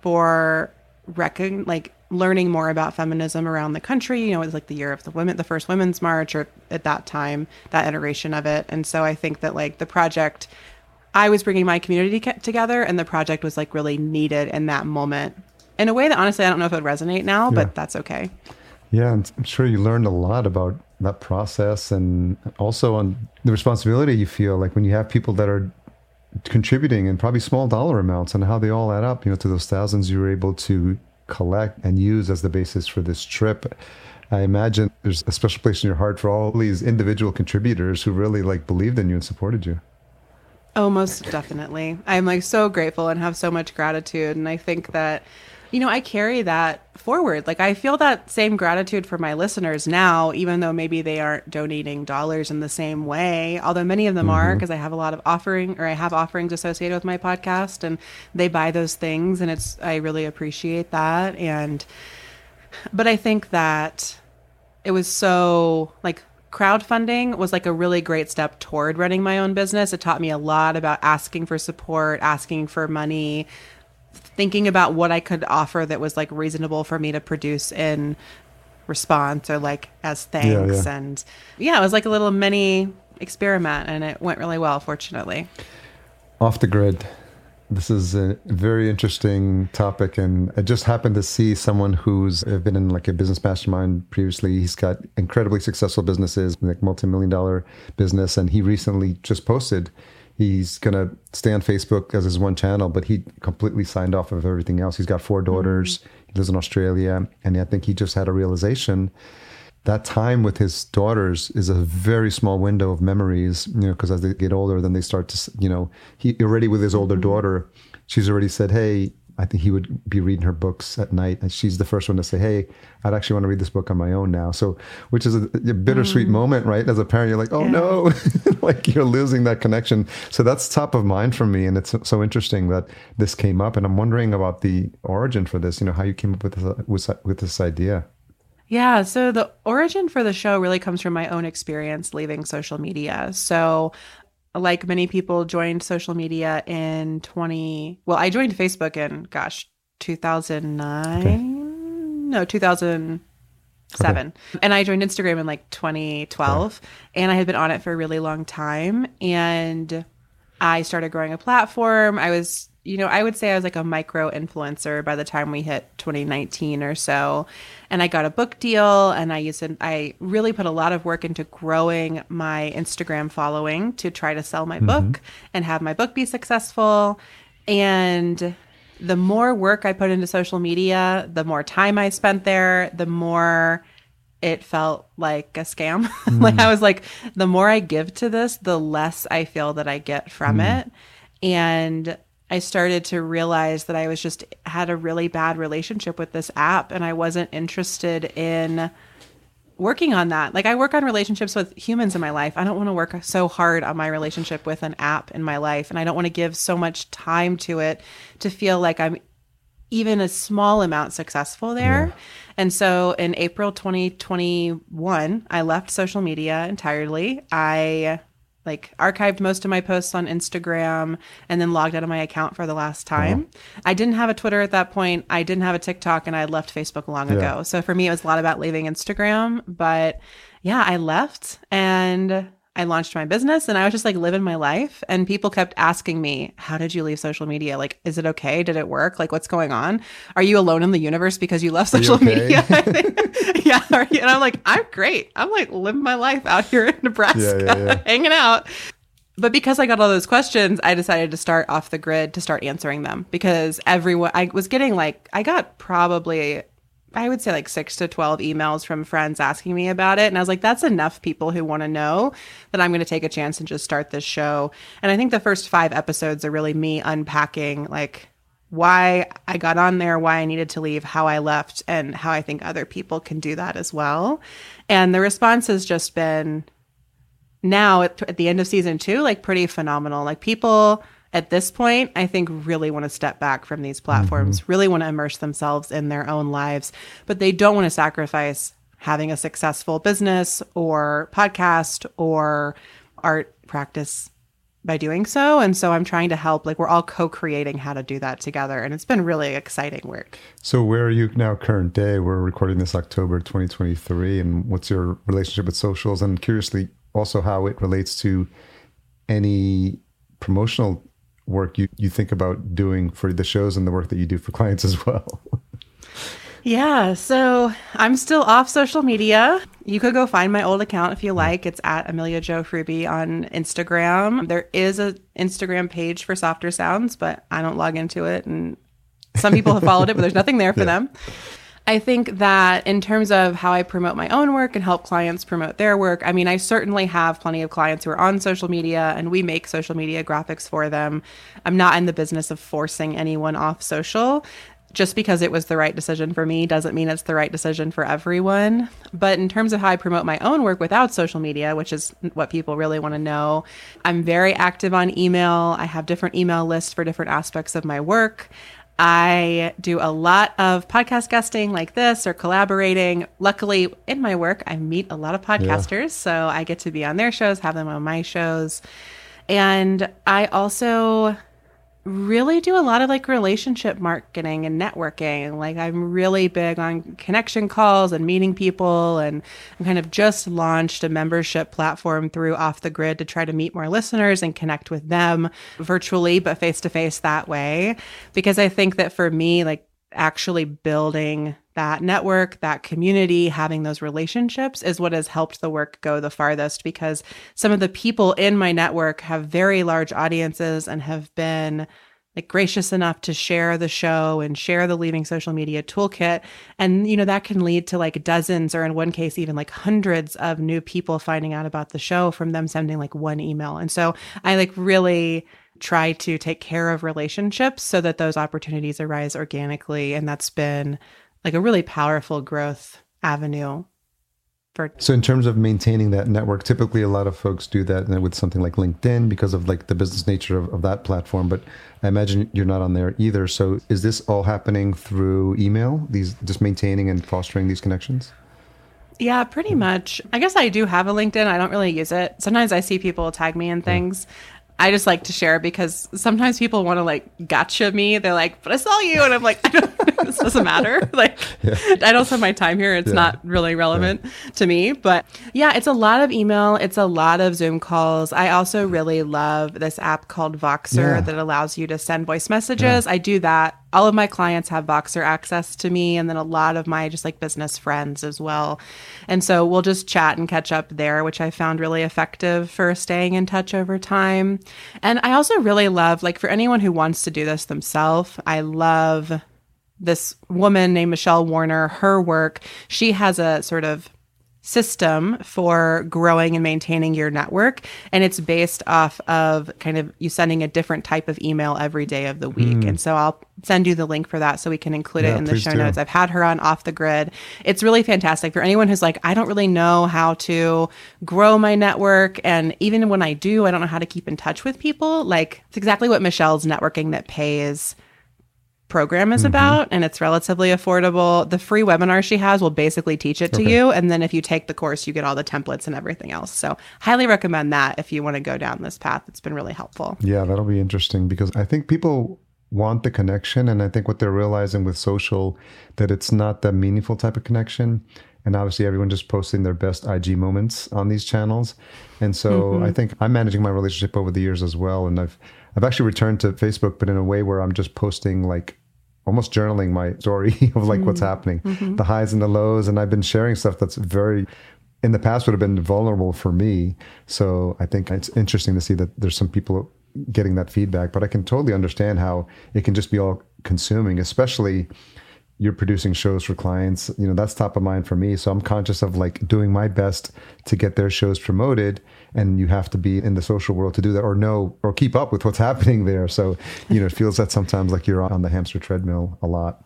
for reckon like learning more about feminism around the country. You know, it was like the year of the women, the first women's march, or at that time, that iteration of it. And so I think that like the project I was bringing my community together, and the project was like really needed in that moment in a way that honestly I don't know if it would resonate now, yeah. but that's okay. Yeah, I'm sure you learned a lot about that process and also on the responsibility you feel like when you have people that are contributing in probably small dollar amounts and how they all add up, you know, to those thousands you were able to collect and use as the basis for this trip. I imagine there's a special place in your heart for all these individual contributors who really like believed in you and supported you. Oh, most definitely. I'm like so grateful and have so much gratitude. And I think that, you know, I carry that forward. Like I feel that same gratitude for my listeners now, even though maybe they aren't donating dollars in the same way. Although many of them mm-hmm. are, because I have a lot of offering or I have offerings associated with my podcast and they buy those things. And it's, I really appreciate that. And, but I think that it was so like crowdfunding was like a really great step toward running my own business. It taught me a lot about asking for support, asking for money, thinking about what I could offer that was like reasonable for me to produce in response or like as thanks. Yeah, yeah. And yeah, it was like a little mini experiment and it went really well, fortunately. Off the grid. This is a very interesting topic, and I just happened to see someone who's been in like a business mastermind previously. He's got incredibly successful businesses, like multi-million dollar business, and he recently just posted he's gonna stay on Facebook as his one channel, but he completely signed off of everything else. He's got four daughters. Mm-hmm. He lives in Australia, and I think he just had a realization that time with his daughters is a very small window of memories, you know, because as they get older, then they start to, you know, he already with his older mm-hmm. daughter, she's already said, Hey, I think he would be reading her books at night. And she's the first one to say, Hey, I'd actually want to read this book on my own now. So, which is a, a bittersweet mm. moment, right? As a parent, you're like, Oh yeah. no, like you're losing that connection. So that's top of mind for me. And it's so interesting that this came up. And I'm wondering about the origin for this, you know, how you came up with this, with, with this idea. Yeah, so the origin for the show really comes from my own experience leaving social media. So, like many people, joined social media in 20. Well, I joined Facebook in, gosh, 2009? Okay. No, 2007. Okay. And I joined Instagram in like 2012. And I had been on it for a really long time. And I started growing a platform. I was you know, I would say I was like a micro influencer by the time we hit 2019 or so. And I got a book deal and I used to, I really put a lot of work into growing my Instagram following to try to sell my mm-hmm. book and have my book be successful. And the more work I put into social media, the more time I spent there, the more it felt like a scam. Mm. like I was like, the more I give to this, the less I feel that I get from mm. it. And I started to realize that I was just had a really bad relationship with this app and I wasn't interested in working on that. Like I work on relationships with humans in my life. I don't want to work so hard on my relationship with an app in my life and I don't want to give so much time to it to feel like I'm even a small amount successful there. Yeah. And so in April 2021, I left social media entirely. I like archived most of my posts on Instagram and then logged out of my account for the last time. Oh. I didn't have a Twitter at that point. I didn't have a TikTok and I had left Facebook long yeah. ago. So for me, it was a lot about leaving Instagram. But yeah, I left and I launched my business and I was just like living my life. And people kept asking me, How did you leave social media? Like, is it okay? Did it work? Like, what's going on? Are you alone in the universe because you left social okay? media? yeah. And I'm like, I'm great. I'm like living my life out here in Nebraska, yeah, yeah, yeah. hanging out. But because I got all those questions, I decided to start off the grid to start answering them because everyone, I was getting like, I got probably I would say like six to 12 emails from friends asking me about it. And I was like, that's enough people who want to know that I'm going to take a chance and just start this show. And I think the first five episodes are really me unpacking like why I got on there, why I needed to leave, how I left, and how I think other people can do that as well. And the response has just been now at, at the end of season two, like pretty phenomenal. Like people, at this point, I think really want to step back from these platforms, mm-hmm. really want to immerse themselves in their own lives, but they don't want to sacrifice having a successful business or podcast or art practice by doing so. And so I'm trying to help, like, we're all co creating how to do that together. And it's been really exciting work. So, where are you now, current day? We're recording this October 2023. And what's your relationship with socials? And curiously, also how it relates to any promotional work you, you think about doing for the shows and the work that you do for clients as well? Yeah, so I'm still off social media. You could go find my old account if you mm-hmm. like. It's at Amelia Jo Hruby on Instagram. There is an Instagram page for Softer Sounds, but I don't log into it, and some people have followed it, but there's nothing there for them. I think that in terms of how I promote my own work and help clients promote their work, I mean, I certainly have plenty of clients who are on social media and we make social media graphics for them. I'm not in the business of forcing anyone off social. Just because it was the right decision for me doesn't mean it's the right decision for everyone. But in terms of how I promote my own work without social media, which is what people really want to know, I'm very active on email. I have different email lists for different aspects of my work. I do a lot of podcast guesting like this or collaborating. Luckily, in my work, I meet a lot of podcasters. Yeah. So I get to be on their shows, have them on my shows. And I also really do a lot of like relationship marketing and networking. Like I'm really big on connection calls and meeting people and I'm kind of just launched a membership platform through Off the Grid to try to meet more listeners and connect with them virtually but face to face that way because I think that for me like actually building that network, that community, having those relationships is what has helped the work go the farthest because some of the people in my network have very large audiences and have been like gracious enough to share the show and share the leaving social media toolkit and you know that can lead to like dozens or in one case even like hundreds of new people finding out about the show from them sending like one email and so i like really try to take care of relationships so that those opportunities arise organically. And that's been like a really powerful growth avenue. For- so in terms of maintaining that network typically a lot of folks do that uh, with something like linkedin because of like the business nature of, of that platform but i imagine you're not on there either so is this all happening through email these just maintaining and fostering these connections yeah, pretty much. I guess I do have a LinkedIn. I don't really use it. Sometimes I see people tag me in mm-hmm. things. I just like to share because sometimes people want to like gotcha me. They're like, but I saw you. And I'm like, I don't, this doesn't matter. Like, yeah. I don't spend my time here. It's yeah. not really relevant yeah. to me. But yeah, it's a lot of email. It's a lot of Zoom calls. I also really love this app called Voxer that allows you to send voice messages. I do that all of my clients have Voxer access to me, and then a lot of my just like business friends as well. And so we'll just chat and catch up there, which I found really effective for staying in touch over time. And I also really love, like, for anyone who wants to do this themselves, I love this woman named Michelle Warner, her work. She has a sort of system for growing and maintaining your network. And it's based off of kind of you sending a different type of email every day of the week. Mm. And so I'll send you the link for that so we can include yeah, it in the show do. notes. I've had her on off the grid. It's really fantastic for anyone who's like, I don't really know how to grow my network. And even when I do, I don't know how to keep in touch with people. Like, it's exactly what Michelle's networking that pays program is mm-hmm. about and it's relatively affordable. The free webinar she has will basically teach it to okay. you and then if you take the course you get all the templates and everything else. So, highly recommend that if you want to go down this path. It's been really helpful. Yeah, that'll be interesting because I think people want the connection and I think what they're realizing with social that it's not the meaningful type of connection and obviously everyone just posting their best IG moments on these channels. And so mm-hmm. I think I'm managing my relationship over the years as well and I've I've actually returned to Facebook, but in a way where I'm just posting like almost journaling my story of like mm-hmm. what's happening, mm-hmm. the highs and the lows. And I've been sharing stuff that's very, in the past, would have been vulnerable for me. So I think it's interesting to see that there's some people getting that feedback, but I can totally understand how it can just be all consuming, especially you're producing shows for clients you know that's top of mind for me so i'm conscious of like doing my best to get their shows promoted and you have to be in the social world to do that or know or keep up with what's happening there so you know it feels that sometimes like you're on the hamster treadmill a lot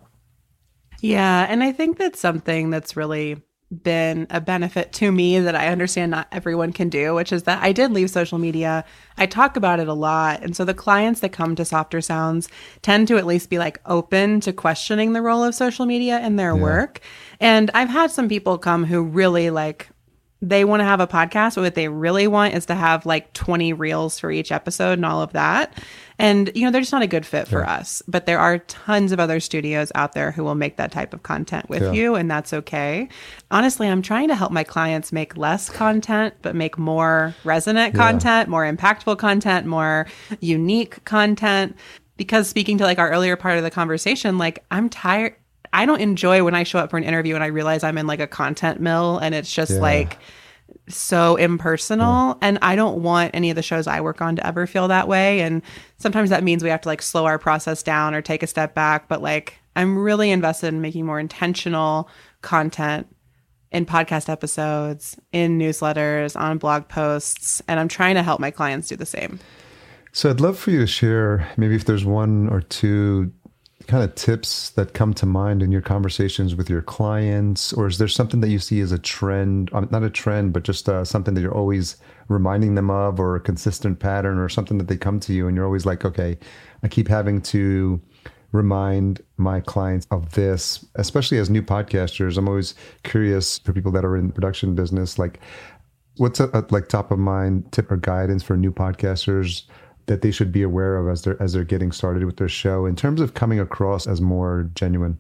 yeah and i think that's something that's really been a benefit to me that I understand not everyone can do, which is that I did leave social media. I talk about it a lot. And so the clients that come to Softer Sounds tend to at least be like open to questioning the role of social media in their yeah. work. And I've had some people come who really like they want to have a podcast, but what they really want is to have like 20 reels for each episode and all of that. And, you know, they're just not a good fit for yeah. us. But there are tons of other studios out there who will make that type of content with yeah. you, and that's okay. Honestly, I'm trying to help my clients make less content, but make more resonant yeah. content, more impactful content, more unique content. Because speaking to like our earlier part of the conversation, like I'm tired I don't enjoy when I show up for an interview and I realize I'm in like a content mill and it's just Yeah. like so impersonal. And I don't want any of the shows I work on to ever feel that way. And sometimes that means we have to like slow our process down or take a step back. But like I'm really invested in making more intentional content in podcast episodes, in newsletters, on blog posts. And I'm trying to help my clients do the same. So I'd love for you to share maybe if there's one or two kind of tips that come to mind in your conversations with your clients, or is there something that you see as a trend? um, Not a trend, but just uh, something that you're always reminding them of, or a consistent pattern, or something that they come to you and you're always like, okay, I keep having to remind my clients of this, especially as new podcasters. I'm always curious for people that are in the production business, like what's a, a like top of mind tip or guidance for new podcasters that they should be aware of as they're as they're getting started with their show in terms of coming across as more genuine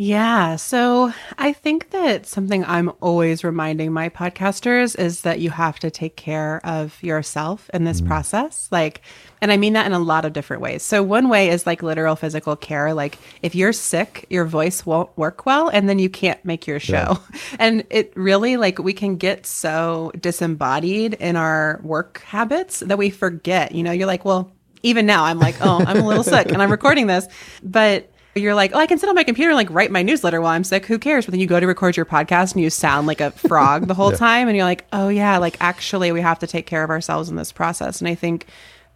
Yeah. So I think that something I'm always reminding my podcasters is that you have to take care of yourself in this mm. process. Like, and I mean that in a lot of different ways. So one way is like literal physical care. Like if you're sick, your voice won't work well and then you can't make your show. And it really like we can get so disembodied in our work habits that we forget. You know, you're like, well, even now I'm like, oh, I'm a little sick and I'm recording this. But you're like, oh, I can sit on my computer and like write my newsletter while I'm sick. Who cares? But then you go to record your podcast and you sound like a frog the whole Yeah. time. And you're like, oh, yeah, like actually, we have to take care of ourselves in this process. And I think.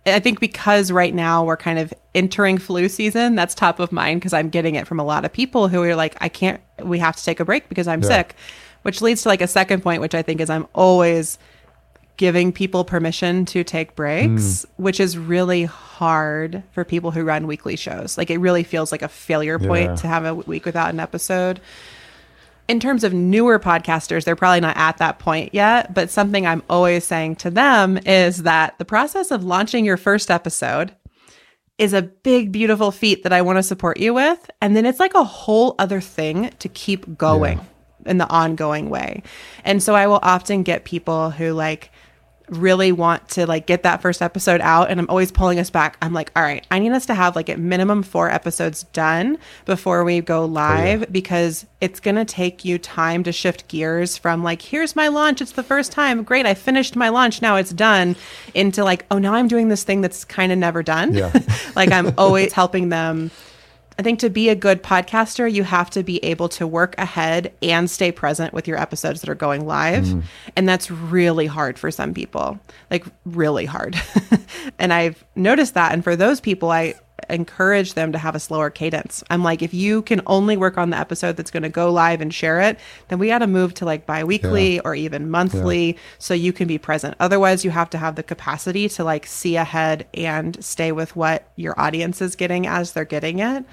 I think because right now we're kind of entering flu season, that's top of mind because I'm getting it from a lot of people who are like, I can't, we have to take a break because I'm Yeah. sick, which leads to like a second point, which I think is I'm always giving people permission to take breaks, mm. which is really hard for people who run weekly shows. Like it really feels like a failure point Yeah. to have a week without an episode. In terms of newer podcasters, they're probably not at that point yet, but something I'm always saying to them is that the process of launching your first episode is a big, beautiful feat that I want to support you with. And then it's like a whole other thing to keep going in the ongoing way. And so I will often get people who like really want to like get that first episode out and I'm always pulling us back. I'm like, all right, I need us to have like at minimum 4 episodes done before we go oh, live because it's going to take you time to shift gears from like here's my launch, it's the first time. Great, I finished my launch, now it's done into like oh, now I'm doing this thing that's kind of never done. Yeah. like I'm always helping them I think to be a good podcaster, you have to be able to work ahead and stay present with your episodes that are going live. Mm. And that's really hard for some people, like really hard. and I've noticed that. And for those people, I encourage them to have a slower cadence. I'm like, if you can only work on the episode that's going to go live and share it, then we got to move to like bi weekly or even monthly so you can be present. Otherwise, you have to have the capacity to like see ahead and stay with what your audience is getting as they're getting it.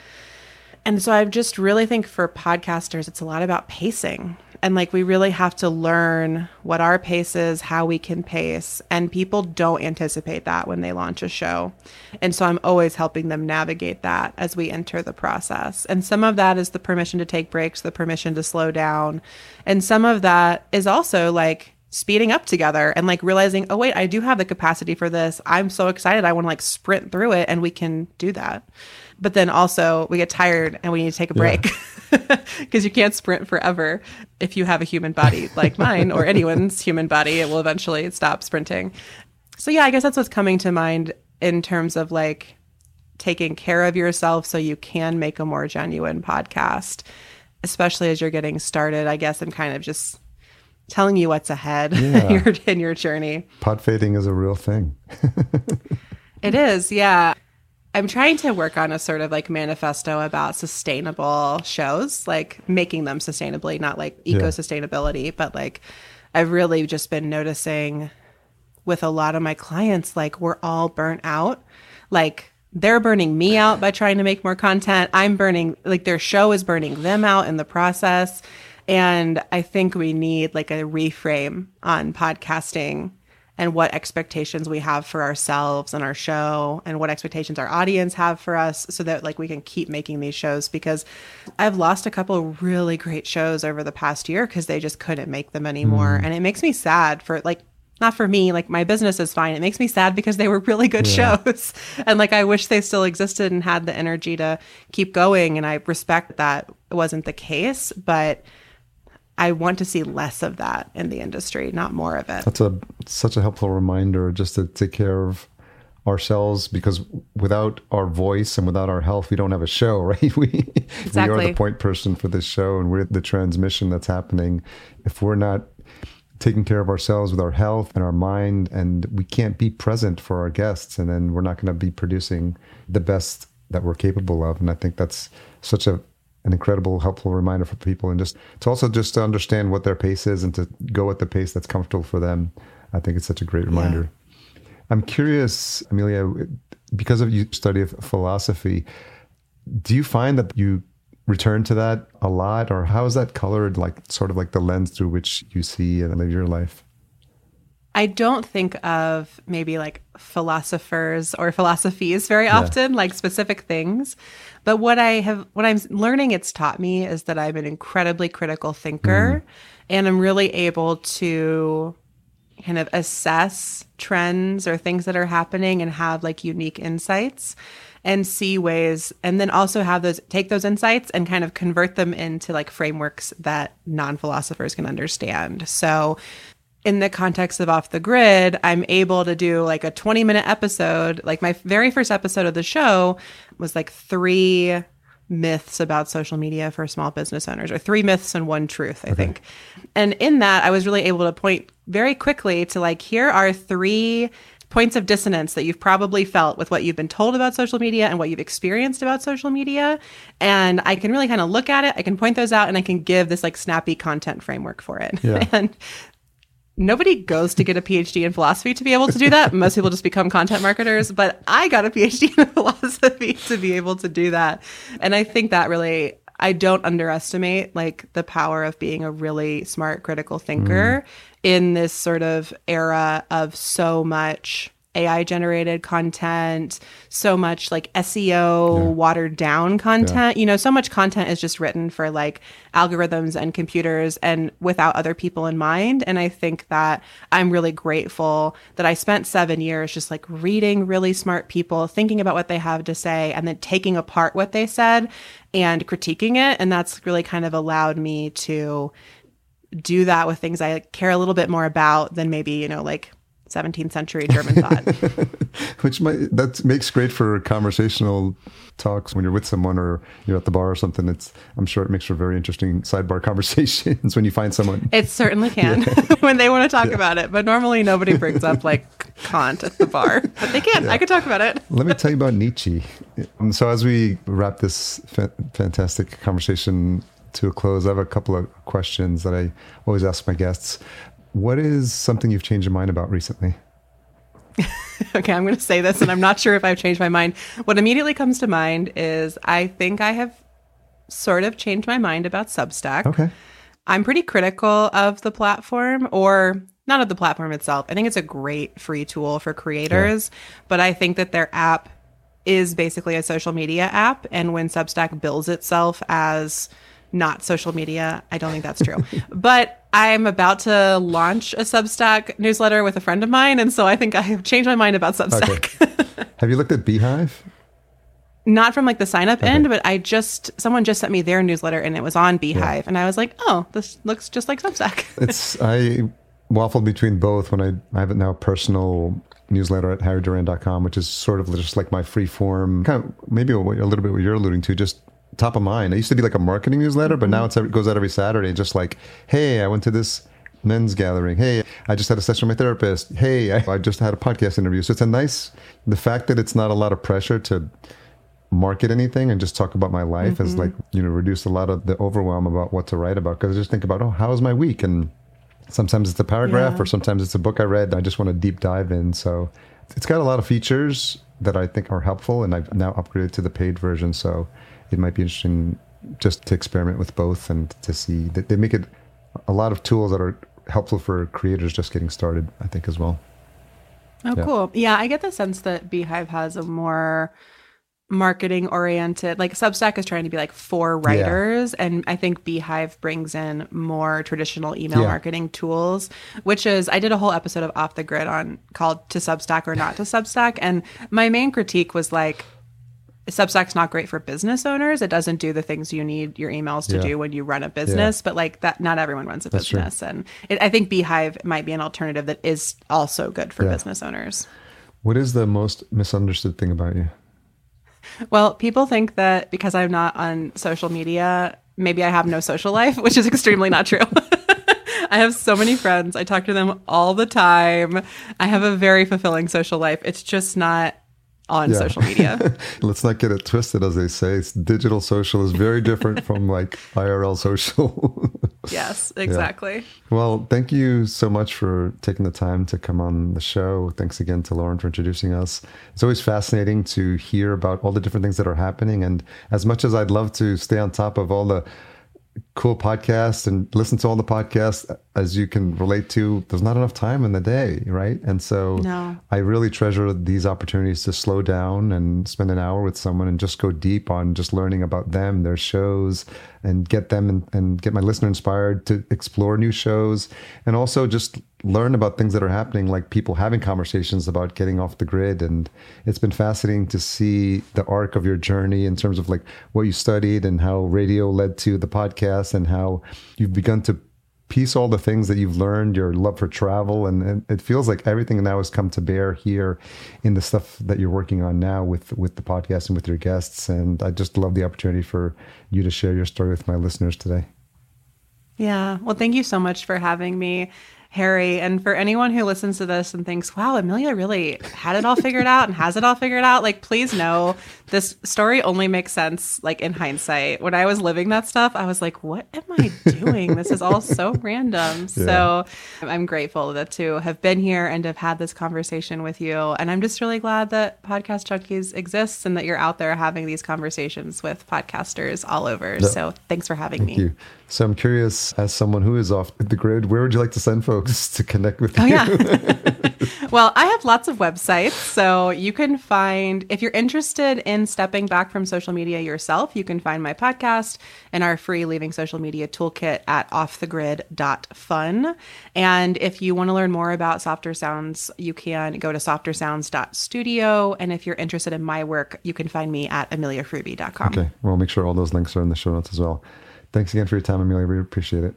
And so I just really think for podcasters, it's a lot about pacing. And like we really have to learn what our pace is, how we can pace. And people don't anticipate that when they launch a show. And so I'm always helping them navigate that as we enter the process. And some of that is the permission to take breaks, the permission to slow down. And some of that is also like, speeding up together and like realizing, oh wait, I do have the capacity for this. I'm so excited. I want to like sprint through it and we can do that. But then also we get tired and we need to take a break because you can't sprint forever. If you have a human body like mine or anyone's human body, it will eventually stop sprinting. So yeah, I guess that's what's coming to mind in terms of like taking care of yourself so you can make a more genuine podcast, especially as you're getting started. I guess I'm kind of just telling you what's ahead Yeah. in, your, in your journey. pod fading is a real thing It is, yeah. I'm trying to work on a sort of like manifesto about sustainable shows, like making them sustainably, not like eco sustainability, but like I've really just been noticing with a lot of my clients, like we're all burnt out. Like they're burning me out by trying to make more content. I'm burning, like their show is burning them out in the process. And I think we need like a reframe on podcasting and what expectations we have for ourselves and our show and what expectations our audience have for us so that like we can keep making these shows because I've lost a couple really great shows over the past year because they just couldn't make them anymore mm. and it makes me sad for like not for me, like my business is fine. It makes me sad because they were really good yeah. shows. And like I wish they still existed and had the energy to keep going. And I respect that it wasn't the case, but I want to see less of that in the industry, not more of it. That's a such a helpful reminder just to take care of ourselves because without our voice and without our health, we don't have a show, right? We exactly. we are the point person for this show and we're the transmission that's happening. If we're not taking care of ourselves with our health and our mind and we can't be present for our guests and then we're not going to be producing the best that we're capable of. And I think that's such a an incredible helpful reminder for people and just to also just to understand what their pace is and to go at the pace that's comfortable for them. I think it's such a great reminder. Yeah. I'm curious, Amelia, because of you study of philosophy, do you find that you return to that a lot, or how is that colored, like sort of like the lens through which you see and live your life? I don't think of maybe like philosophers or philosophies very often, like specific things. But what I have, what I'm learning it's taught me is that I'm an incredibly critical thinker mm. and I'm really able to kind of assess trends or things that are happening and have like unique insights and see ways and then also have those take those insights and kind of convert them into like frameworks that non-philosophers can understand. So in the context of off the grid, I'm able to do like a 20 minute episode. Like my very first episode of the show was like three myths about social media for small business owners, or three myths and one truth, I okay. think. And in that, I was really able to point very quickly to like, here are three points of dissonance that you've probably felt with what you've been told about social media and what you've experienced about social media. And I can really kind of look at it, I can point those out, and I can give this like snappy content framework for it. Yeah. and nobody goes to get a PhD in philosophy to be able to do that. Most people just become content marketers, but I got a PhD in philosophy to be able to do that. And I think that really I don't underestimate like the power of being a really smart critical thinker mm. in this sort of era of so much AI generated content, so much like SEO yeah. watered down content. Yeah. You know, so much content is just written for like algorithms and computers and without other people in mind. And I think that I'm really grateful that I spent seven years just like reading really smart people, thinking about what they have to say, and then taking apart what they said and critiquing it. And that's really kind of allowed me to do that with things I care a little bit more about than maybe, you know, like 17th century German thought. Which might, that makes great for conversational talks when you're with someone or you're at the bar or something. It's I'm sure it makes for very interesting sidebar conversations when you find someone. It certainly can yeah. when they want to talk yeah. about it. But normally nobody brings up like Kant at the bar, but they can. Yeah. I could talk about it. Let me tell you about Nietzsche. And so as we wrap this fa- fantastic conversation to a close, I have a couple of questions that I always ask my guests. What is something you've changed your mind about recently? okay, I'm going to say this, and I'm not sure if I've changed my mind. What immediately comes to mind is I think I have sort of changed my mind about Substack. Okay. I'm pretty critical of the platform, or not of the platform itself. I think it's a great free tool for creators, yeah. but I think that their app is basically a social media app. And when Substack bills itself as not social media. I don't think that's true. but I'm about to launch a Substack newsletter with a friend of mine. And so I think I have changed my mind about Substack. Okay. have you looked at beehiiv? Not from like the sign up okay. end, but I just, someone just sent me their newsletter and it was on beehiiv. Yeah. And I was like, oh, this looks just like Substack. it's, I waffled between both when I, I have it now personal newsletter at harryduran.com, which is sort of just like my free form, kind of maybe a, a little bit what you're alluding to, just top of mind. It used to be like a marketing newsletter, but now mm-hmm. it goes out every Saturday. Just like, hey, I went to this men's gathering. Hey, I just had a session with my therapist. Hey, I, I just had a podcast interview. So it's a nice, the fact that it's not a lot of pressure to market anything and just talk about my life mm-hmm. has like, you know, reduced a lot of the overwhelm about what to write about. Cause I just think about, oh, how was my week? And sometimes it's a paragraph yeah. or sometimes it's a book I read. I just want to deep dive in. So it's got a lot of features that I think are helpful. And I've now upgraded to the paid version. So it might be interesting just to experiment with both and to see that they make it a lot of tools that are helpful for creators just getting started, I think, as well. Oh, yeah. cool. Yeah, I get the sense that beehiiv has a more marketing oriented. Like Substack is trying to be like for writers, yeah. and I think beehiiv brings in more traditional email yeah. marketing tools. Which is, I did a whole episode of Off the Grid on called "To Substack or Not to Substack," and my main critique was like. Substack's not great for business owners. It doesn't do the things you need your emails to yeah. do when you run a business. But like that, not everyone runs a That's business, true. and it, I think beehiiv might be an alternative that is also good for business owners. What is the most misunderstood thing about you? Well, people think that because I'm not on social media, maybe I have no social life, which is extremely not true. I have so many friends. I talk to them all the time. I have a very fulfilling social life. It's just not on yeah. social media. Let's not get it twisted, as they say. It's digital social is very different from like IRL social. yes, exactly. Yeah. Well, thank you so much for taking the time to come on the show. Thanks again to Lauren for introducing us. It's always fascinating to hear about all the different things that are happening. And as much as I'd love to stay on top of all the cool podcasts and listen to all the podcasts as you can relate to there's not enough time in the day right and so no. i really treasure these opportunities to slow down and spend an hour with someone and just go deep on just learning about them their shows and get them and, and get my listener inspired to explore new shows and also just learn about things that are happening, like people having conversations about getting off the grid. And it's been fascinating to see the arc of your journey in terms of like what you studied and how radio led to the podcast and how you've begun to piece all the things that you've learned, your love for travel, and, and, it feels like everything now has come to bear here in the stuff that you're working on now with with the podcast and with your guests. And I just love the opportunity for you to share your story with my listeners today. Yeah. Well, thank you so much for having me. Harry. And for anyone who listens to this and thinks, wow, Amelia really had it all figured out and has it all figured out, like, please know this story only makes sense, like, in hindsight. When I was living that stuff, I was like, what am I doing? this is all so random. Yeah. So I'm grateful that to have been here and have had this conversation with you. And I'm just really glad that Podcast Junkies exists and that you're out there having these conversations with podcasters all over. Yeah. So thanks for having Thank me. You. So I'm curious, as someone who is off the grid, where would you like to send folks to connect with oh, you? Oh, yeah. well, I have lots of websites. So you can find, if you're interested in stepping back from social media yourself, you can find my podcast and our free Leaving Social Media toolkit at offthegrid.fun. And if you want to learn more about Softer Sounds, you can go to softersounds.studio. And if you're interested in my work, you can find me at ameliahruby.com. Okay. We'll make sure all those links are in the show notes as well. Thanks again for your time, Amelia. We appreciate it.